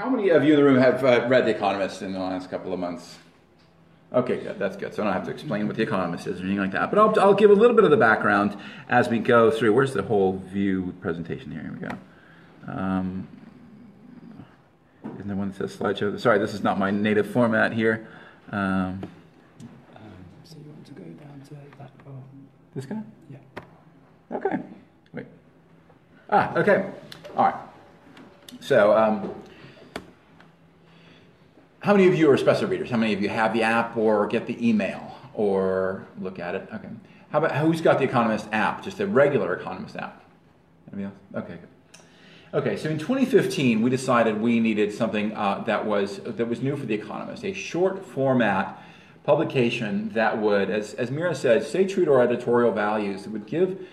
How many of you in the room have uh, read The Economist in the last couple of months? Okay, good. That's good. So I don't have to explain what The Economist is or anything like that. But I'll, I'll give a little bit of the background as we go through. Where's the whole view presentation here? Here we go. Um, isn't there one that says slideshow? Sorry, this is not my native format here. Um, So you want to go down to that bar? this guy? Yeah. Okay. Wait. Ah, okay. All right. So, um, how many of you are espresso readers? How many of you have the app or get the email or look at it? Okay. How about who's got the Economist app? Just a regular Economist app? Anybody else? Okay, good. Okay, so in 2015, we decided we needed something uh, that was that was new for the Economist, a short format publication that would, as, as Mira said, stay true to our editorial values. It would give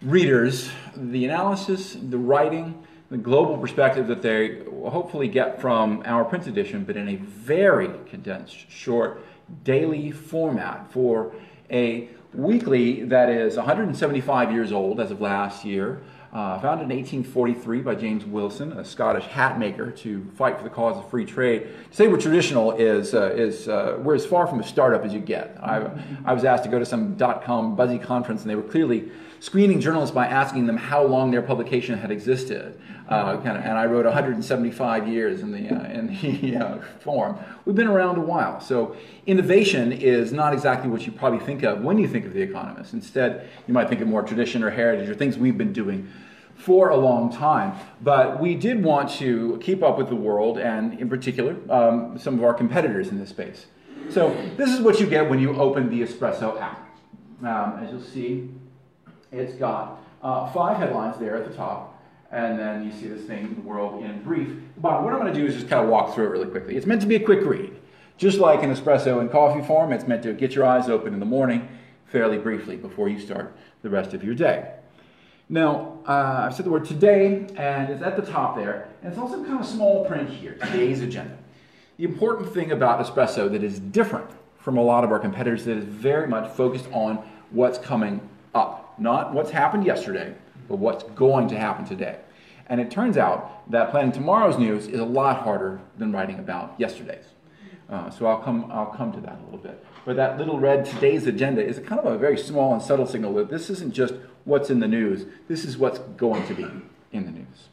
readers the analysis, the writing, the global perspective that they hopefully get from our print edition, but in a very condensed, short, daily format for a weekly that is 175 years old as of last year. Uh, founded in 1843 by James Wilson, a Scottish hat maker, to fight for the cause of free trade. To say we're traditional is, uh, is uh, we're as far from a startup as you get. I, I was asked to go to some dot com buzzy conference, and they were clearly screening journalists by asking them how long their publication had existed. Uh, kind of, and I wrote 175 years in the, uh, in the uh, form. We've been around a while. So innovation is not exactly what you probably think of when you think of The Economist. Instead, you might think of more tradition or heritage or things we've been doing for a long time. But we did want to keep up with the world and, in particular, um, some of our competitors in this space. So this is what you get when you open the Espresso app. Um, as you'll see, it's got uh, five headlines there at the top, and then you see this thing, the world in brief. But what I'm going to do is just kind of walk through it really quickly. It's meant to be a quick read. Just like an espresso and coffee form, it's meant to get your eyes open in the morning fairly briefly before you start the rest of your day. Now, uh, I've said the word today, and it's at the top there, and it's also kind of small print here, today's agenda. The important thing about espresso that is different from a lot of our competitors that is very much focused on what's coming up, not what's happened yesterday, but what's going to happen today. And it turns out that planning tomorrow's news is a lot harder than writing about yesterday's. Uh, so I'll come, I'll come to that a little bit. But that little red today's agenda is kind of a very small and subtle signal that this isn't just what's in the news, this is what's going to be in the news.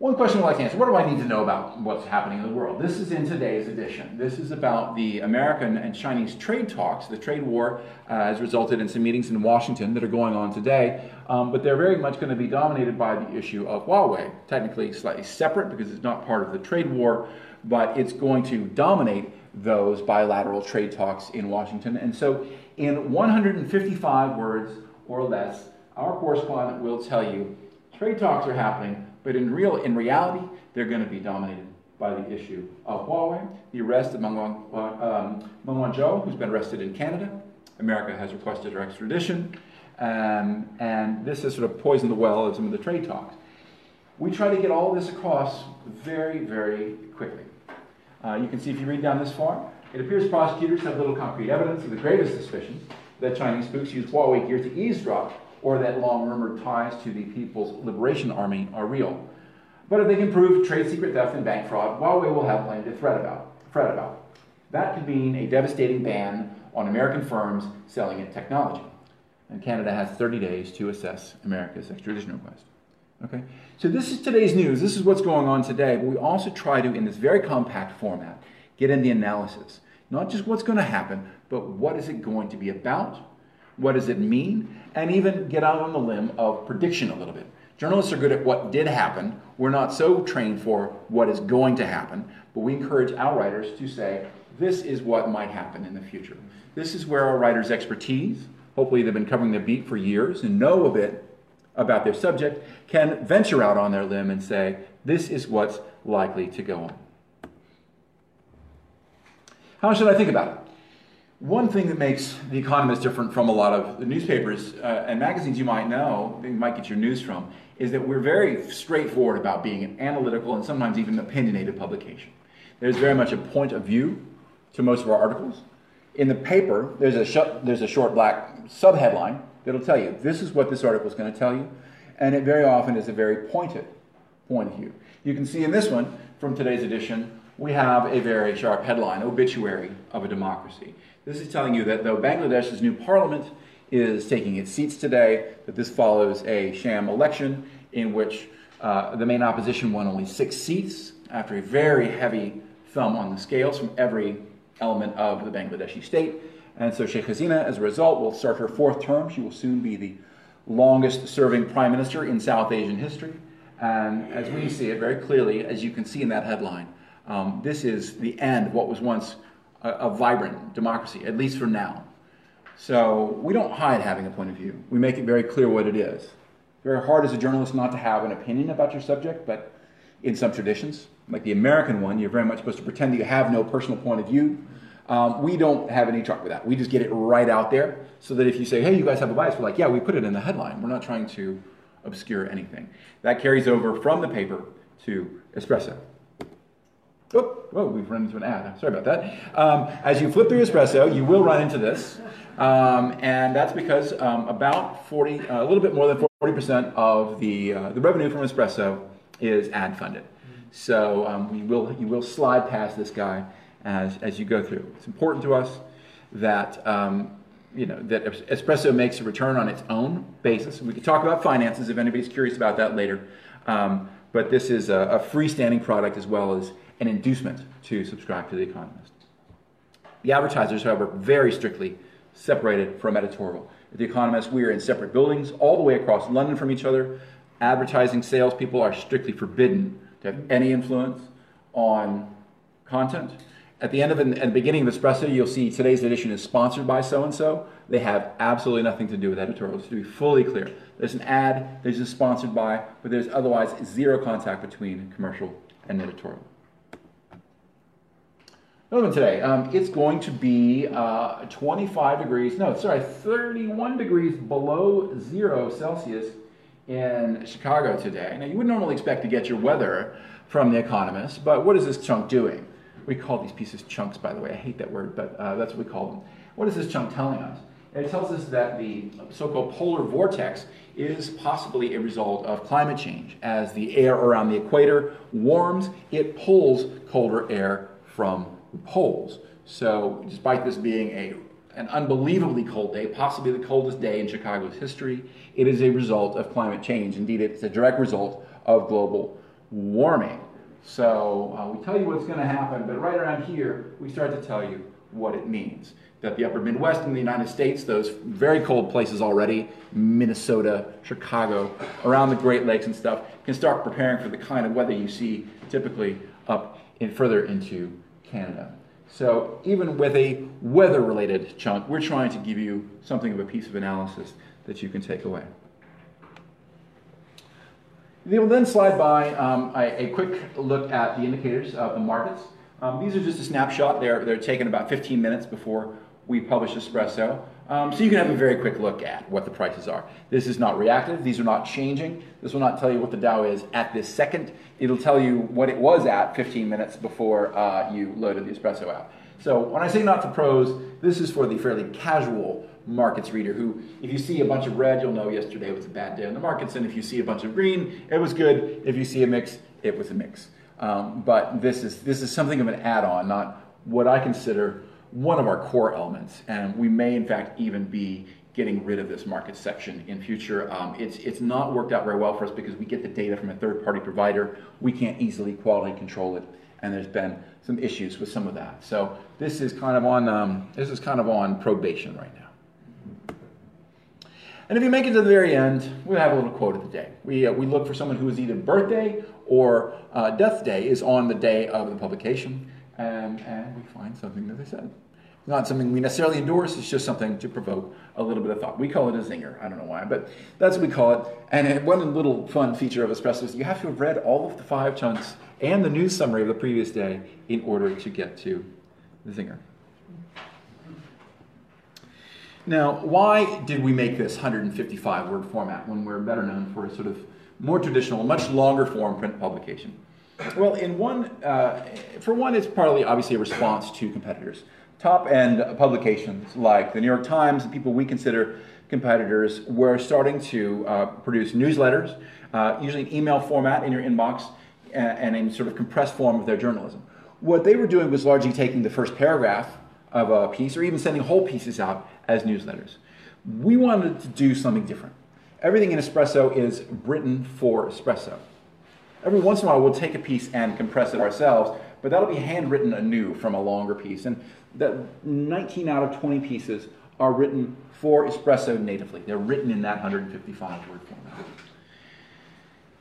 One question I'd like to answer what do I need to know about what's happening in the world? This is in today's edition. This is about the American and Chinese trade talks. The trade war uh, has resulted in some meetings in Washington that are going on today, um, but they're very much going to be dominated by the issue of Huawei. Technically, slightly separate because it's not part of the trade war, but it's going to dominate those bilateral trade talks in Washington. And so, in 155 words or less, our correspondent will tell you trade talks are happening but in real, in reality, they're going to be dominated by the issue of Huawei, the arrest of Meng um, Wanzhou, who's been arrested in Canada. America has requested her extradition, um, and this has sort of poisoned the well of some of the trade talks. We try to get all this across very, very quickly. Uh, you can see if you read down this far, it appears prosecutors have little concrete evidence of the gravest suspicion that Chinese spooks use Huawei gear to eavesdrop or that long rumored ties to the People's Liberation Army are real. But if they can prove trade secret theft and bank fraud, Huawei will have plenty to fret about. Fret about. That could mean a devastating ban on American firms selling it technology. And Canada has 30 days to assess America's extradition request. Okay? So this is today's news. This is what's going on today. But we also try to, in this very compact format, get in the analysis. Not just what's going to happen, but what is it going to be about? What does it mean? And even get out on the limb of prediction a little bit. Journalists are good at what did happen. We're not so trained for what is going to happen, but we encourage our writers to say, this is what might happen in the future. This is where our writers' expertise, hopefully they've been covering the beat for years and know a bit about their subject, can venture out on their limb and say, this is what's likely to go on. How should I think about it? One thing that makes The Economist different from a lot of the newspapers uh, and magazines you might know, you might get your news from, is that we're very straightforward about being an analytical and sometimes even opinionated publication. There's very much a point of view to most of our articles. In the paper, there's a, sh- there's a short black subheadline that'll tell you this is what this article is going to tell you, and it very often is a very pointed point of view. You can see in this one, from today's edition, we have a very sharp headline, Obituary of a Democracy. This is telling you that though Bangladesh's new parliament is taking its seats today, that this follows a sham election in which uh, the main opposition won only six seats after a very heavy thumb on the scales from every element of the Bangladeshi state. And so Sheikh Hasina, as a result, will start her fourth term. She will soon be the longest serving prime minister in South Asian history. And as we see it very clearly, as you can see in that headline, um, this is the end of what was once a, a vibrant democracy, at least for now. So we don't hide having a point of view. We make it very clear what it is. Very hard as a journalist not to have an opinion about your subject, but in some traditions, like the American one, you're very much supposed to pretend that you have no personal point of view. Um, we don't have any truck with that. We just get it right out there so that if you say, hey, you guys have a bias, we're like, yeah, we put it in the headline. We're not trying to obscure anything. That carries over from the paper to Espresso. Oh, whoa, we've run into an ad. Sorry about that. Um, as you flip through Espresso, you will run into this. Um, and that's because um, about 40, uh, a little bit more than 40% of the, uh, the revenue from Espresso is ad funded. So um, we will, you will slide past this guy as, as you go through. It's important to us that, um, you know, that Espresso makes a return on its own basis. We could talk about finances if anybody's curious about that later. Um, but this is a, a freestanding product as well as an inducement to subscribe to The Economist. The advertisers, however, very strictly separated from editorial. At The Economist, we are in separate buildings all the way across London from each other. Advertising salespeople are strictly forbidden to have any influence on content. At the end of at the beginning of Espresso, you'll see today's edition is sponsored by so and so. They have absolutely nothing to do with editorials, to be fully clear. There's an ad, there's a sponsored by, but there's otherwise zero contact between commercial and editorial. Another one today. Um, it's going to be uh, 25 degrees, no, sorry, 31 degrees below zero Celsius in Chicago today. Now, you would normally expect to get your weather from The Economist, but what is this chunk doing? We call these pieces chunks, by the way. I hate that word, but uh, that's what we call them. What is this chunk telling us? It tells us that the so called polar vortex is possibly a result of climate change. As the air around the equator warms, it pulls colder air from poles. So, despite this being a an unbelievably cold day, possibly the coldest day in Chicago's history. It is a result of climate change. Indeed, it's a direct result of global warming. So uh, we tell you what's going to happen, but right around here, we start to tell you what it means. That the upper Midwest in the United States, those very cold places already, Minnesota, Chicago, around the Great Lakes and stuff, can start preparing for the kind of weather you see typically up in, further into Canada. So even with a weather-related chunk, we're trying to give you something of a piece of analysis that you can take away. Will then slide by um, a, a, quick look at the indicators of the markets. Um, these are just a snapshot. They're, they're taken about 15 minutes before we publish Espresso. Um, so you can have a very quick look at what the prices are. This is not reactive. These are not changing. This will not tell you what the Dow is at this second. It'll tell you what it was at 15 minutes before uh, you loaded the Espresso app. So when I say not for pros, this is for the fairly casual markets reader who, if you see a bunch of red, you'll know yesterday was a bad day on the markets. And if you see a bunch of green, it was good. If you see a mix, it was a mix. Um, but this is, this is something of an add-on, not what I consider one of our core elements. And we may, in fact, even be getting rid of this market section in future. Um, it's, it's not worked out very well for us because we get the data from a third-party provider. We can't easily quality control it, and there's been some issues with some of that. So this is kind of on, um, this is kind of on probation right now. And if you make it to the very end, we'll have a little quote of the day. We, uh, we look for someone whose either birthday or uh, death day is on the day of the publication, and, and we find something that they said. Not something we necessarily endorse, it's just something to provoke a little bit of thought. We call it a zinger. I don't know why, but that's what we call it. And one little fun feature of Espresso is you have to have read all of the five chunks and the news summary of the previous day in order to get to the zinger. Now, why did we make this 155 word format when we're better known for a sort of more traditional, much longer form print publication? Well, in one, uh, for one, it's partly obviously a response to competitors. Top end publications like the New York Times and people we consider competitors were starting to uh, produce newsletters uh, usually in email format in your inbox and, and in sort of compressed form of their journalism. What they were doing was largely taking the first paragraph of a piece or even sending whole pieces out as newsletters. We wanted to do something different. Everything in Espresso is written for Espresso. Every once in a while, we'll take a piece and compress it ourselves, but that'll be handwritten anew from a longer piece. And that 19 out of 20 pieces are written for Espresso natively. They're written in that 155 word format.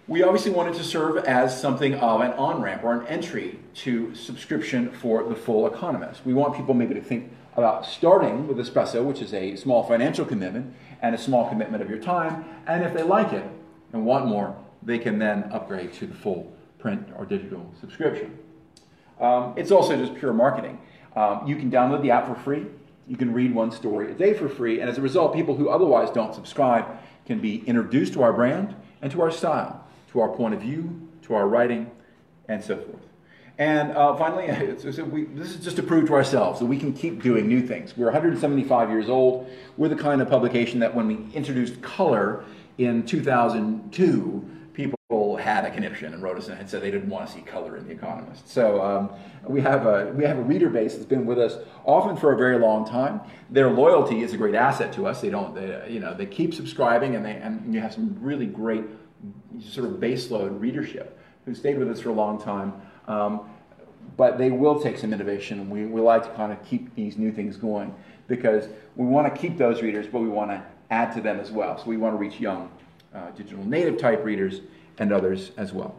We obviously wanted to serve as something of an on ramp or an entry to subscription for the full economist. We want people maybe to think about starting with Espresso, which is a small financial commitment and a small commitment of your time. And if they like it and want more, they can then upgrade to the full print or digital subscription. Um, it's also just pure marketing. Um, you can download the app for free. You can read one story a day for free. And as a result, people who otherwise don't subscribe can be introduced to our brand and to our style, to our point of view, to our writing, and so forth. And uh, finally, we, this is just to prove to ourselves that we can keep doing new things. We're 175 years old. We're the kind of publication that when we introduced color in 2002, people had a conniption and wrote us and said they didn't want to see color in The Economist. So um, we, have a, we have a reader base that's been with us often for a very long time. Their loyalty is a great asset to us. They don't, they, you know, they keep subscribing and, they, and you have some really great sort of baseload readership who stayed with us for a long time. Um, but they will take some innovation, and we, we like to kind of keep these new things going because we want to keep those readers, but we want to add to them as well. So we want to reach young uh, digital native type readers and others as well.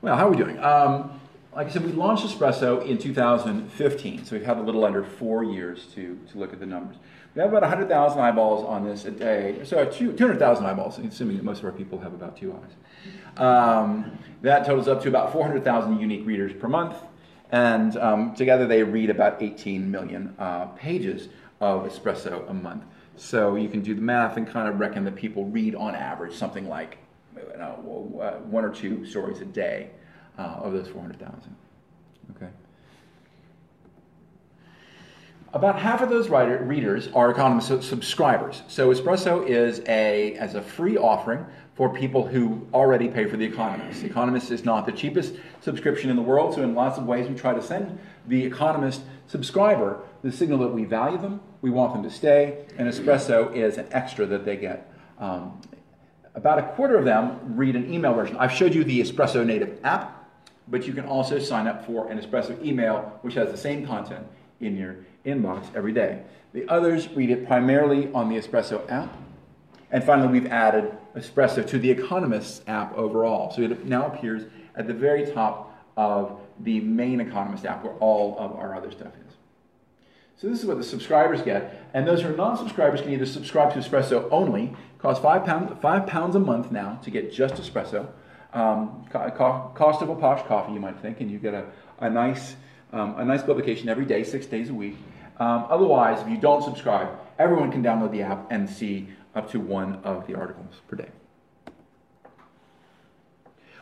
Well, how are we doing? Um, like I said, we launched Espresso in 2015, so we've had a little under four years to, to look at the numbers. We have about 100,000 eyeballs on this a day, so 200,000 eyeballs, assuming that most of our people have about two eyes. Um, that totals up to about 400,000 unique readers per month, and um, together they read about 18 million uh, pages of Espresso a month. So you can do the math and kind of reckon that people read on average something like know, one or two stories a day uh, of those 400,000. Okay. About half of those writer, readers are Economist subscribers. So Espresso is a as a free offering for people who already pay for The Economist. The Economist is not the cheapest subscription in the world, so in lots of ways we try to send the Economist subscriber the signal that we value them, we want them to stay, and Espresso is an extra that they get. Um, about a quarter of them read an email version. I've showed you the Espresso native app, but you can also sign up for an Espresso email, which has the same content in your inbox every day. The others read it primarily on the Espresso app. And finally, we've added Espresso to the Economist app overall. So it now appears at the very top of the main Economist app where all of our other stuff is. So this is what the subscribers get. And those who are non-subscribers can either subscribe to Espresso only, cost five, pound, five pounds a month now to get just Espresso. Um, cost of a posh coffee, you might think, and you get a, a nice um, a nice publication every day, six days a week. Um, otherwise, if you don't subscribe, everyone can download the app and see up to one of the articles per day.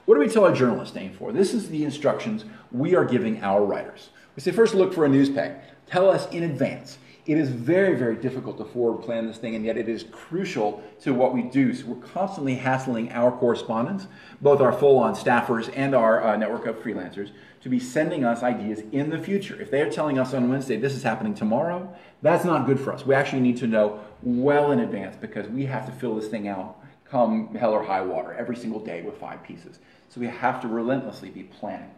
What do we tell our journalists aim for? This is the instructions we are giving our writers. We say first look for a news peg. Tell us in advance. It is very, very difficult to forward plan this thing, and yet it is crucial to what we do. So we're constantly hassling our correspondents, both our full on staffers and our uh, network of freelancers, to be sending us ideas in the future. If they're telling us on Wednesday this is happening tomorrow, that's not good for us. We actually need to know well in advance because we have to fill this thing out come hell or high water every single day with five pieces. So we have to relentlessly be planning.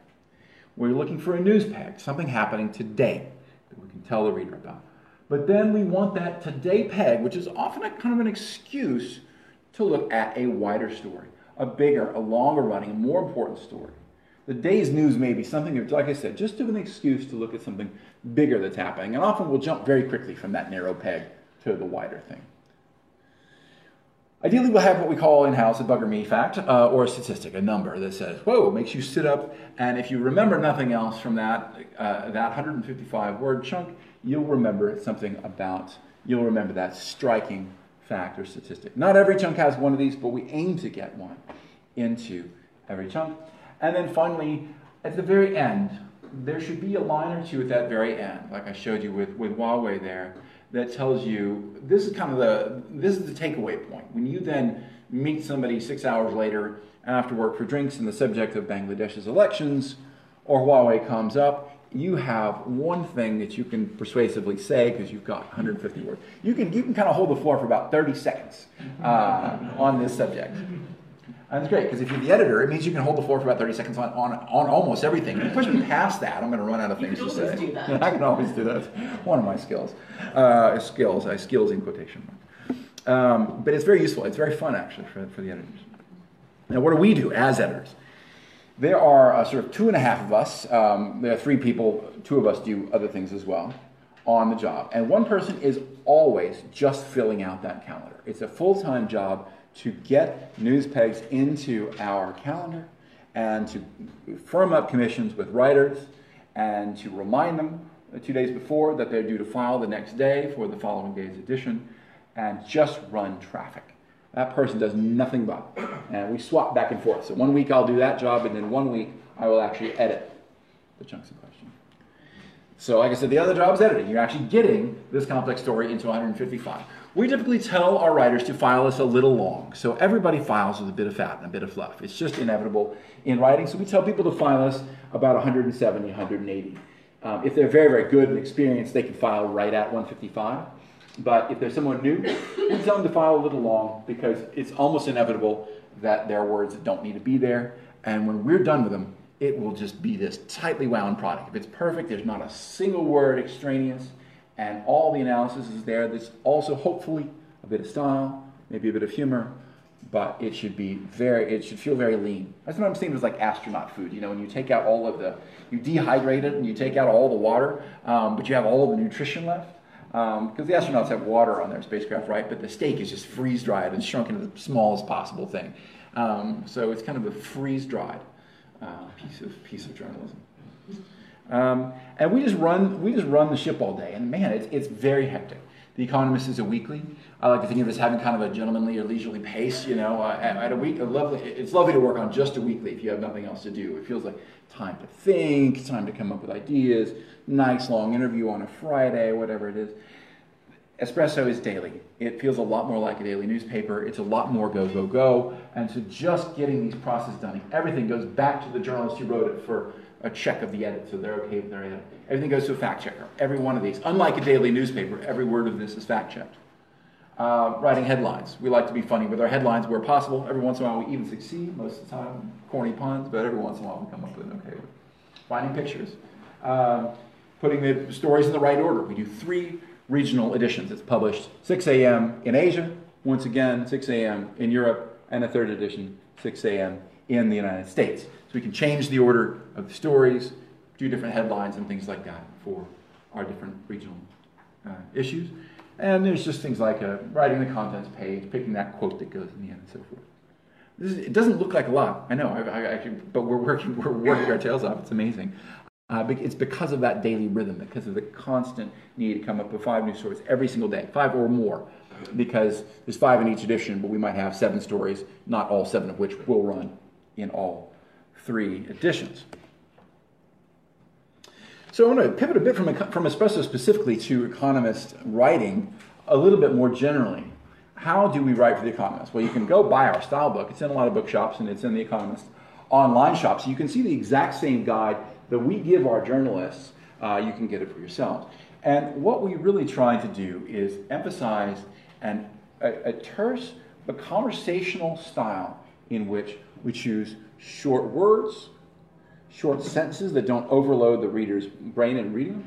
We're looking for a news peg, something happening today that we can tell the reader about. But then we want that today peg, which is often a kind of an excuse to look at a wider story, a bigger, a longer running, more important story. The day's news may be something, like I said, just an excuse to look at something bigger that's happening. And often we'll jump very quickly from that narrow peg to the wider thing. Ideally, we'll have what we call in house a bugger me fact uh, or a statistic, a number that says, whoa, makes you sit up. And if you remember nothing else from that, uh, that 155 word chunk, you'll remember something about, you'll remember that striking fact or statistic. Not every chunk has one of these, but we aim to get one into every chunk. And then finally, at the very end, there should be a line or two at that very end, like I showed you with, with Huawei there, that tells you this is kind of the this is the takeaway point. When you then meet somebody six hours later after work for drinks and the subject of Bangladesh's elections or Huawei comes up, you have one thing that you can persuasively say because you've got 150 words. You can, you can kind of hold the floor for about 30 seconds uh, on this subject. And it's great because if you're the editor, it means you can hold the floor for about 30 seconds on, on, on almost everything. If you push me past that, I'm going to run out of things to say. do that. I can always do that. One of my skills. Uh, skills, I skills in quotation marks. Um, but it's very useful. It's very fun, actually, for, for the editors. Now, what do we do as editors? There are uh, sort of two and a half of us. Um, there are three people. Two of us do other things as well on the job. And one person is always just filling out that calendar. It's a full time job to get news pegs into our calendar and to firm up commissions with writers and to remind them two days before that they're due to file the next day for the following day's edition and just run traffic. That person does nothing but. And we swap back and forth. So one week I'll do that job, and then one week I will actually edit the chunks in question. So, like I said, the other job is editing. You're actually getting this complex story into 155. We typically tell our writers to file us a little long. So everybody files with a bit of fat and a bit of fluff. It's just inevitable in writing. So we tell people to file us about 170, 180. Um, if they're very, very good and experienced, they can file right at 155. But if there's someone new, we tell them to file a little long because it's almost inevitable that there are words that don't need to be there. And when we're done with them, it will just be this tightly wound product. If it's perfect, there's not a single word extraneous, and all the analysis is there. There's also hopefully a bit of style, maybe a bit of humor, but it should be very, it should feel very lean. That's what I'm saying it was like astronaut food. You know, when you take out all of the, you dehydrate it and you take out all the water, um, but you have all the nutrition left. Because um, the astronauts have water on their spacecraft, right? But the steak is just freeze dried and shrunk into the smallest possible thing. Um, so it's kind of a freeze dried uh, piece of piece of journalism. Um, and we just run we just run the ship all day, and man, it's it's very hectic. The Economist is a weekly. I like to think of it as having kind of a gentlemanly or leisurely pace. You know, uh, at, at, a week, a lovely. It's lovely to work on just a weekly if you have nothing else to do. It feels like time to think, time to come up with ideas. Nice long interview on a Friday, whatever it is. Espresso is daily. It feels a lot more like a daily newspaper. It's a lot more go, go, go. And so just getting these processes done, everything goes back to the journalist who wrote it for a check of the edit, so they're okay with their edit. Everything goes to a fact checker. Every one of these. Unlike a daily newspaper, every word of this is fact checked. Uh, writing headlines. We like to be funny with our headlines where possible. Every once in a while we even succeed, most of the time, corny puns, but every once in a while we come up with an okay one. Finding pictures. Um, putting the stories in the right order. We do three regional editions. It's published 6 a.m. in Asia, once again 6 a.m. in Europe, and a third edition 6 a.m. in the United States. So we can change the order of the stories, do different headlines and things like that for our different regional uh, issues. And there's just things like uh, writing the contents page, picking that quote that goes in the end, and so forth. Is, it doesn't look like a lot, I know, I, I, but we're working, we're working our tails off. It's amazing. Uh, it's because of that daily rhythm, because of the constant need to come up with five new stories every single day, five or more, because there's five in each edition, but we might have seven stories, not all seven of which will run in all three editions. So I want to pivot a bit from, from espresso specifically to economist writing a little bit more generally. How do we write for the Economist? Well, you can go buy our style book. It's in a lot of bookshops and it's in the Economist online shops. You can see the exact same guide that we give our journalists, uh, you can get it for yourselves. And what we really try to do is emphasize an, a, a terse but conversational style in which we choose short words, short sentences that don't overload the reader's brain in reading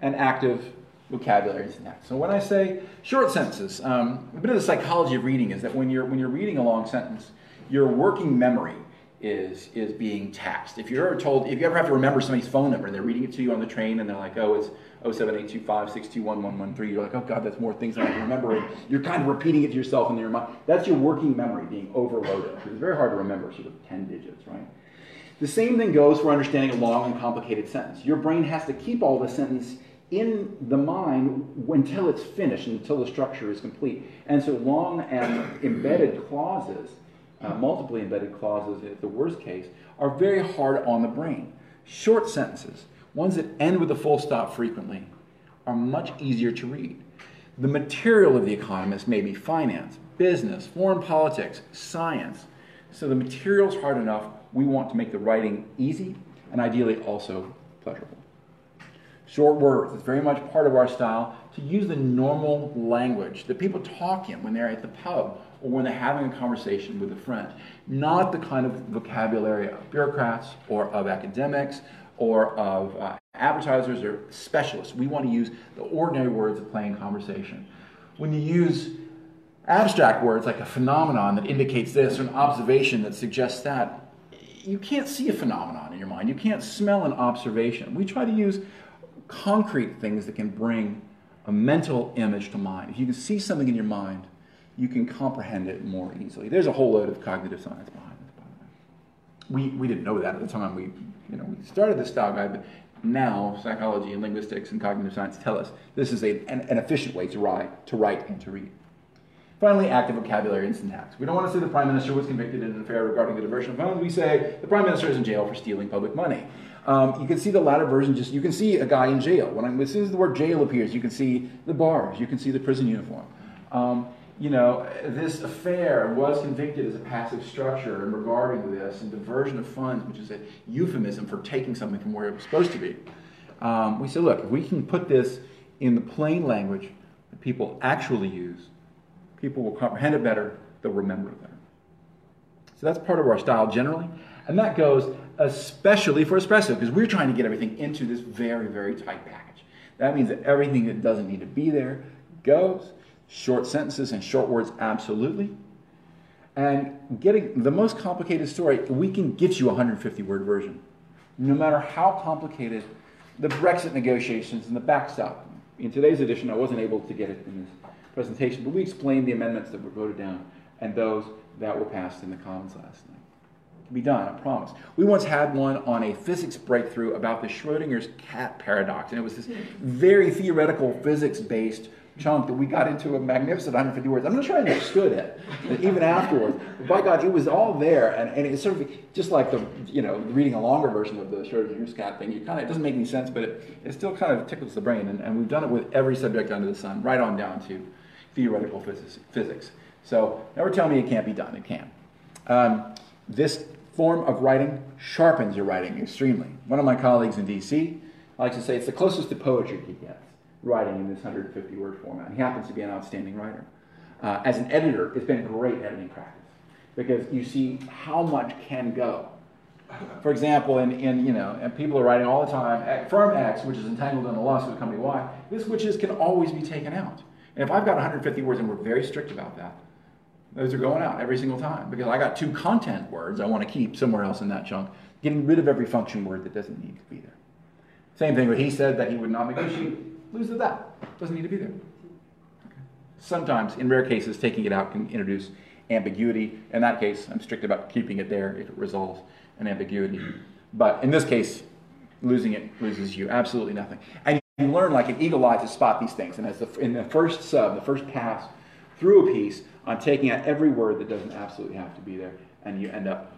and active vocabulary. So when I say short sentences, um, a bit of the psychology of reading is that when you're when you're reading a long sentence, your working memory is is being taxed. If you're ever told, if you ever have to remember somebody's phone number and they're reading it to you on the train and they're like, oh, it's 07825621113, you're like, oh God, that's more things than I can remember. And you're kind of repeating it to yourself in your mind. That's your working memory being overloaded. It's very hard to remember sort of 10 digits, right? The same thing goes for understanding a long and complicated sentence. Your brain has to keep all the sentence in the mind until it's finished, until the structure is complete. And so long and embedded clauses uh, multiply embedded clauses, in the worst case, are very hard on the brain. Short sentences, ones that end with a full stop frequently, are much easier to read. The material of The Economist may be finance, business, foreign politics, science. So the material's hard enough. We want to make the writing easy and ideally also pleasurable. Short words, it's very much part of our style to use the normal language that people talk in when they're at the pub or when they're having a conversation with a friend. Not the kind of vocabulary of bureaucrats or of academics or of uh, advertisers or specialists. We want to use the ordinary words of plain conversation. When you use abstract words like a phenomenon that indicates this or an observation that suggests that, you can't see a phenomenon in your mind. You can't smell an observation. We try to use concrete things that can bring a mental image to mind. If you can see something in your mind, you can comprehend it more easily. There's a whole load of cognitive science behind way. We, we didn't know that at the time we, you know, we started this style guide, but now psychology and linguistics and cognitive science tell us this is a, an, an efficient way to write, to write and to read. Finally, active vocabulary and syntax. We don't want to say the Prime Minister was convicted in an affair regarding the diversion of funds. We say the Prime Minister is in jail for stealing public money. Um, you can see the latter version, just you can see a guy in jail. When I, as soon as the word jail appears, you can see the bars, you can see the prison uniform. Um, you know, this affair was convicted as a passive structure in regarding this and diversion of funds, which is a euphemism for taking something from where it was supposed to be. Um, we said, look, if we can put this in the plain language that people actually use, people will comprehend it better, they'll remember it better. So that's part of our style generally. And that goes especially for espresso, because we're trying to get everything into this very, very tight package. That means that everything that doesn't need to be there goes. Short sentences and short words, absolutely. And getting the most complicated story, we can get you a 150 word version. No matter how complicated the Brexit negotiations and the backstop. In today's edition, I wasn't able to get it in this presentation, but we explained the amendments that were voted down and those that were passed in the Commons last night. It can be done, I promise. We once had one on a physics breakthrough about the Schrodinger's cat paradox, and it was this very theoretical physics based chunk that we got into a magnificent 150 words. I'm not sure I understood it, even afterwards. But by God, it was all there, and, and it's sort of just like the, you know, reading a longer version of the Schrodinger's cat thing. You kind of, it doesn't make any sense, but it, it still kind of tickles the brain, and, and we've done it with every subject under the sun, right on down to theoretical physics. So never tell me it can't be done. It can. Um, this form of writing sharpens your writing extremely. One of my colleagues in DC likes to say it's the closest to poetry he gets writing in this 150 word format. He happens to be an outstanding writer. Uh, as an editor, it's been great editing practice because you see how much can go. For example, in, in you know, and people are writing all the time, at firm X, which is entangled in a lawsuit with company Y, this whiches can always be taken out. And if I've got 150 words and we're very strict about that, those are going out every single time because I got two content words I want to keep somewhere else in that chunk, getting rid of every function word that doesn't need to be there. Same thing where he said that he would not negotiate loses that. Doesn't need to be there. Sometimes, in rare cases, taking it out can introduce ambiguity. In that case, I'm strict about keeping it there if it resolves an ambiguity. But in this case, losing it loses you absolutely nothing. And you learn like an eagle eye to spot these things. And as the, in the first sub, the first pass through a piece, I'm taking out every word that doesn't absolutely have to be there, and you end up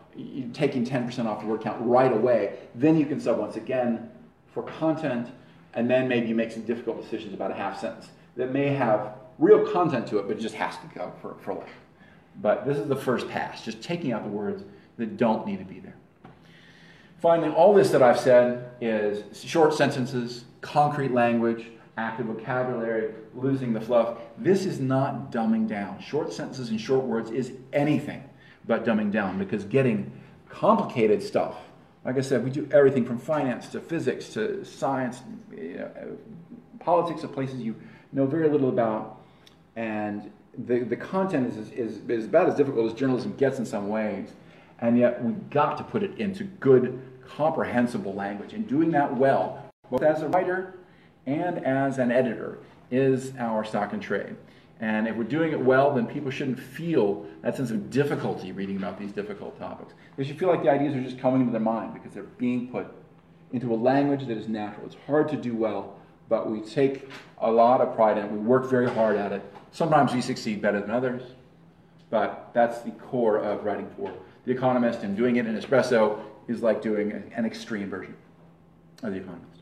taking 10% off the word count right away. Then you can sub once again for content and then maybe you make some difficult decisions about a half sentence that may have real content to it, but it just has to go for, for life. But this is the first pass, just taking out the words that don't need to be there. Finally, all this that I've said is short sentences, concrete language, active vocabulary, losing the fluff. This is not dumbing down. Short sentences and short words is anything but dumbing down because getting complicated stuff like I said, we do everything from finance to physics to science, you know, politics of places you know very little about. And the, the content is, is, is about as difficult as journalism gets in some ways. And yet we've got to put it into good, comprehensible language. And doing that well, both as a writer and as an editor, is our stock and trade. And if we're doing it well, then people shouldn't feel that sense of difficulty reading about these difficult topics. They should feel like the ideas are just coming into their mind because they're being put into a language that is natural. It's hard to do well, but we take a lot of pride in it. We work very hard at it. Sometimes we succeed better than others, but that's the core of writing for The Economist, and doing it in espresso is like doing an extreme version of The Economist.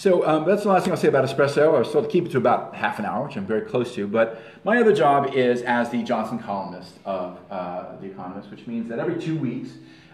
So um, that's the last thing I'll say about espresso. I to keep it to about half an hour, which I'm very close to. But my other job is as the Johnson columnist of uh, The Economist, which means that every two weeks,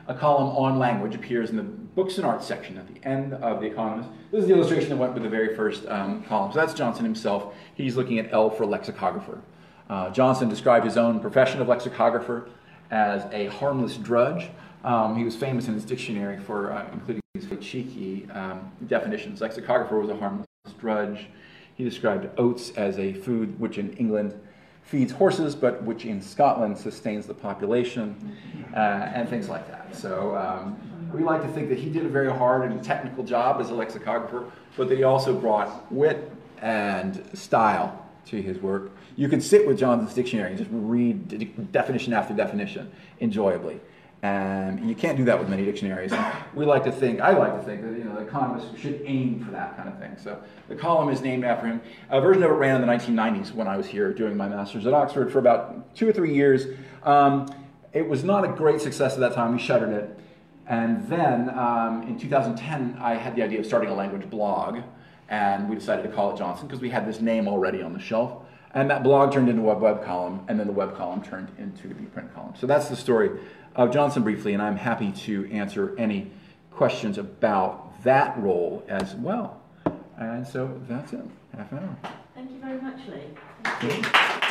a column on language appears in the books and arts section at the end of The Economist. This is the illustration that went with the very first um, column. So that's Johnson himself. He's looking at L for lexicographer. Uh, Johnson described his own profession of lexicographer as a harmless drudge. Um, he was famous in his dictionary for uh, including these cheeky um, definitions. Lexicographer was a harmless drudge. He described oats as a food which in England feeds horses, but which in Scotland sustains the population, uh, and things like that. So um, we like to think that he did a very hard and technical job as a lexicographer, but that he also brought wit and style to his work. You can sit with Johnson's dictionary and just read de- definition after definition enjoyably. And you can't do that with many dictionaries. We like to think, I like to think that you know, the economists should aim for that kind of thing. So the column is named after him. A version of it ran in the 1990s when I was here doing my master's at Oxford for about two or three years. Um, it was not a great success at that time. We shuttered it. And then um, in 2010, I had the idea of starting a language blog. And we decided to call it Johnson because we had this name already on the shelf. And that blog turned into a web column, and then the web column turned into the print column. So that's the story of Johnson briefly, and I'm happy to answer any questions about that role as well. And so that's it, half an hour. Thank you very much, Lee.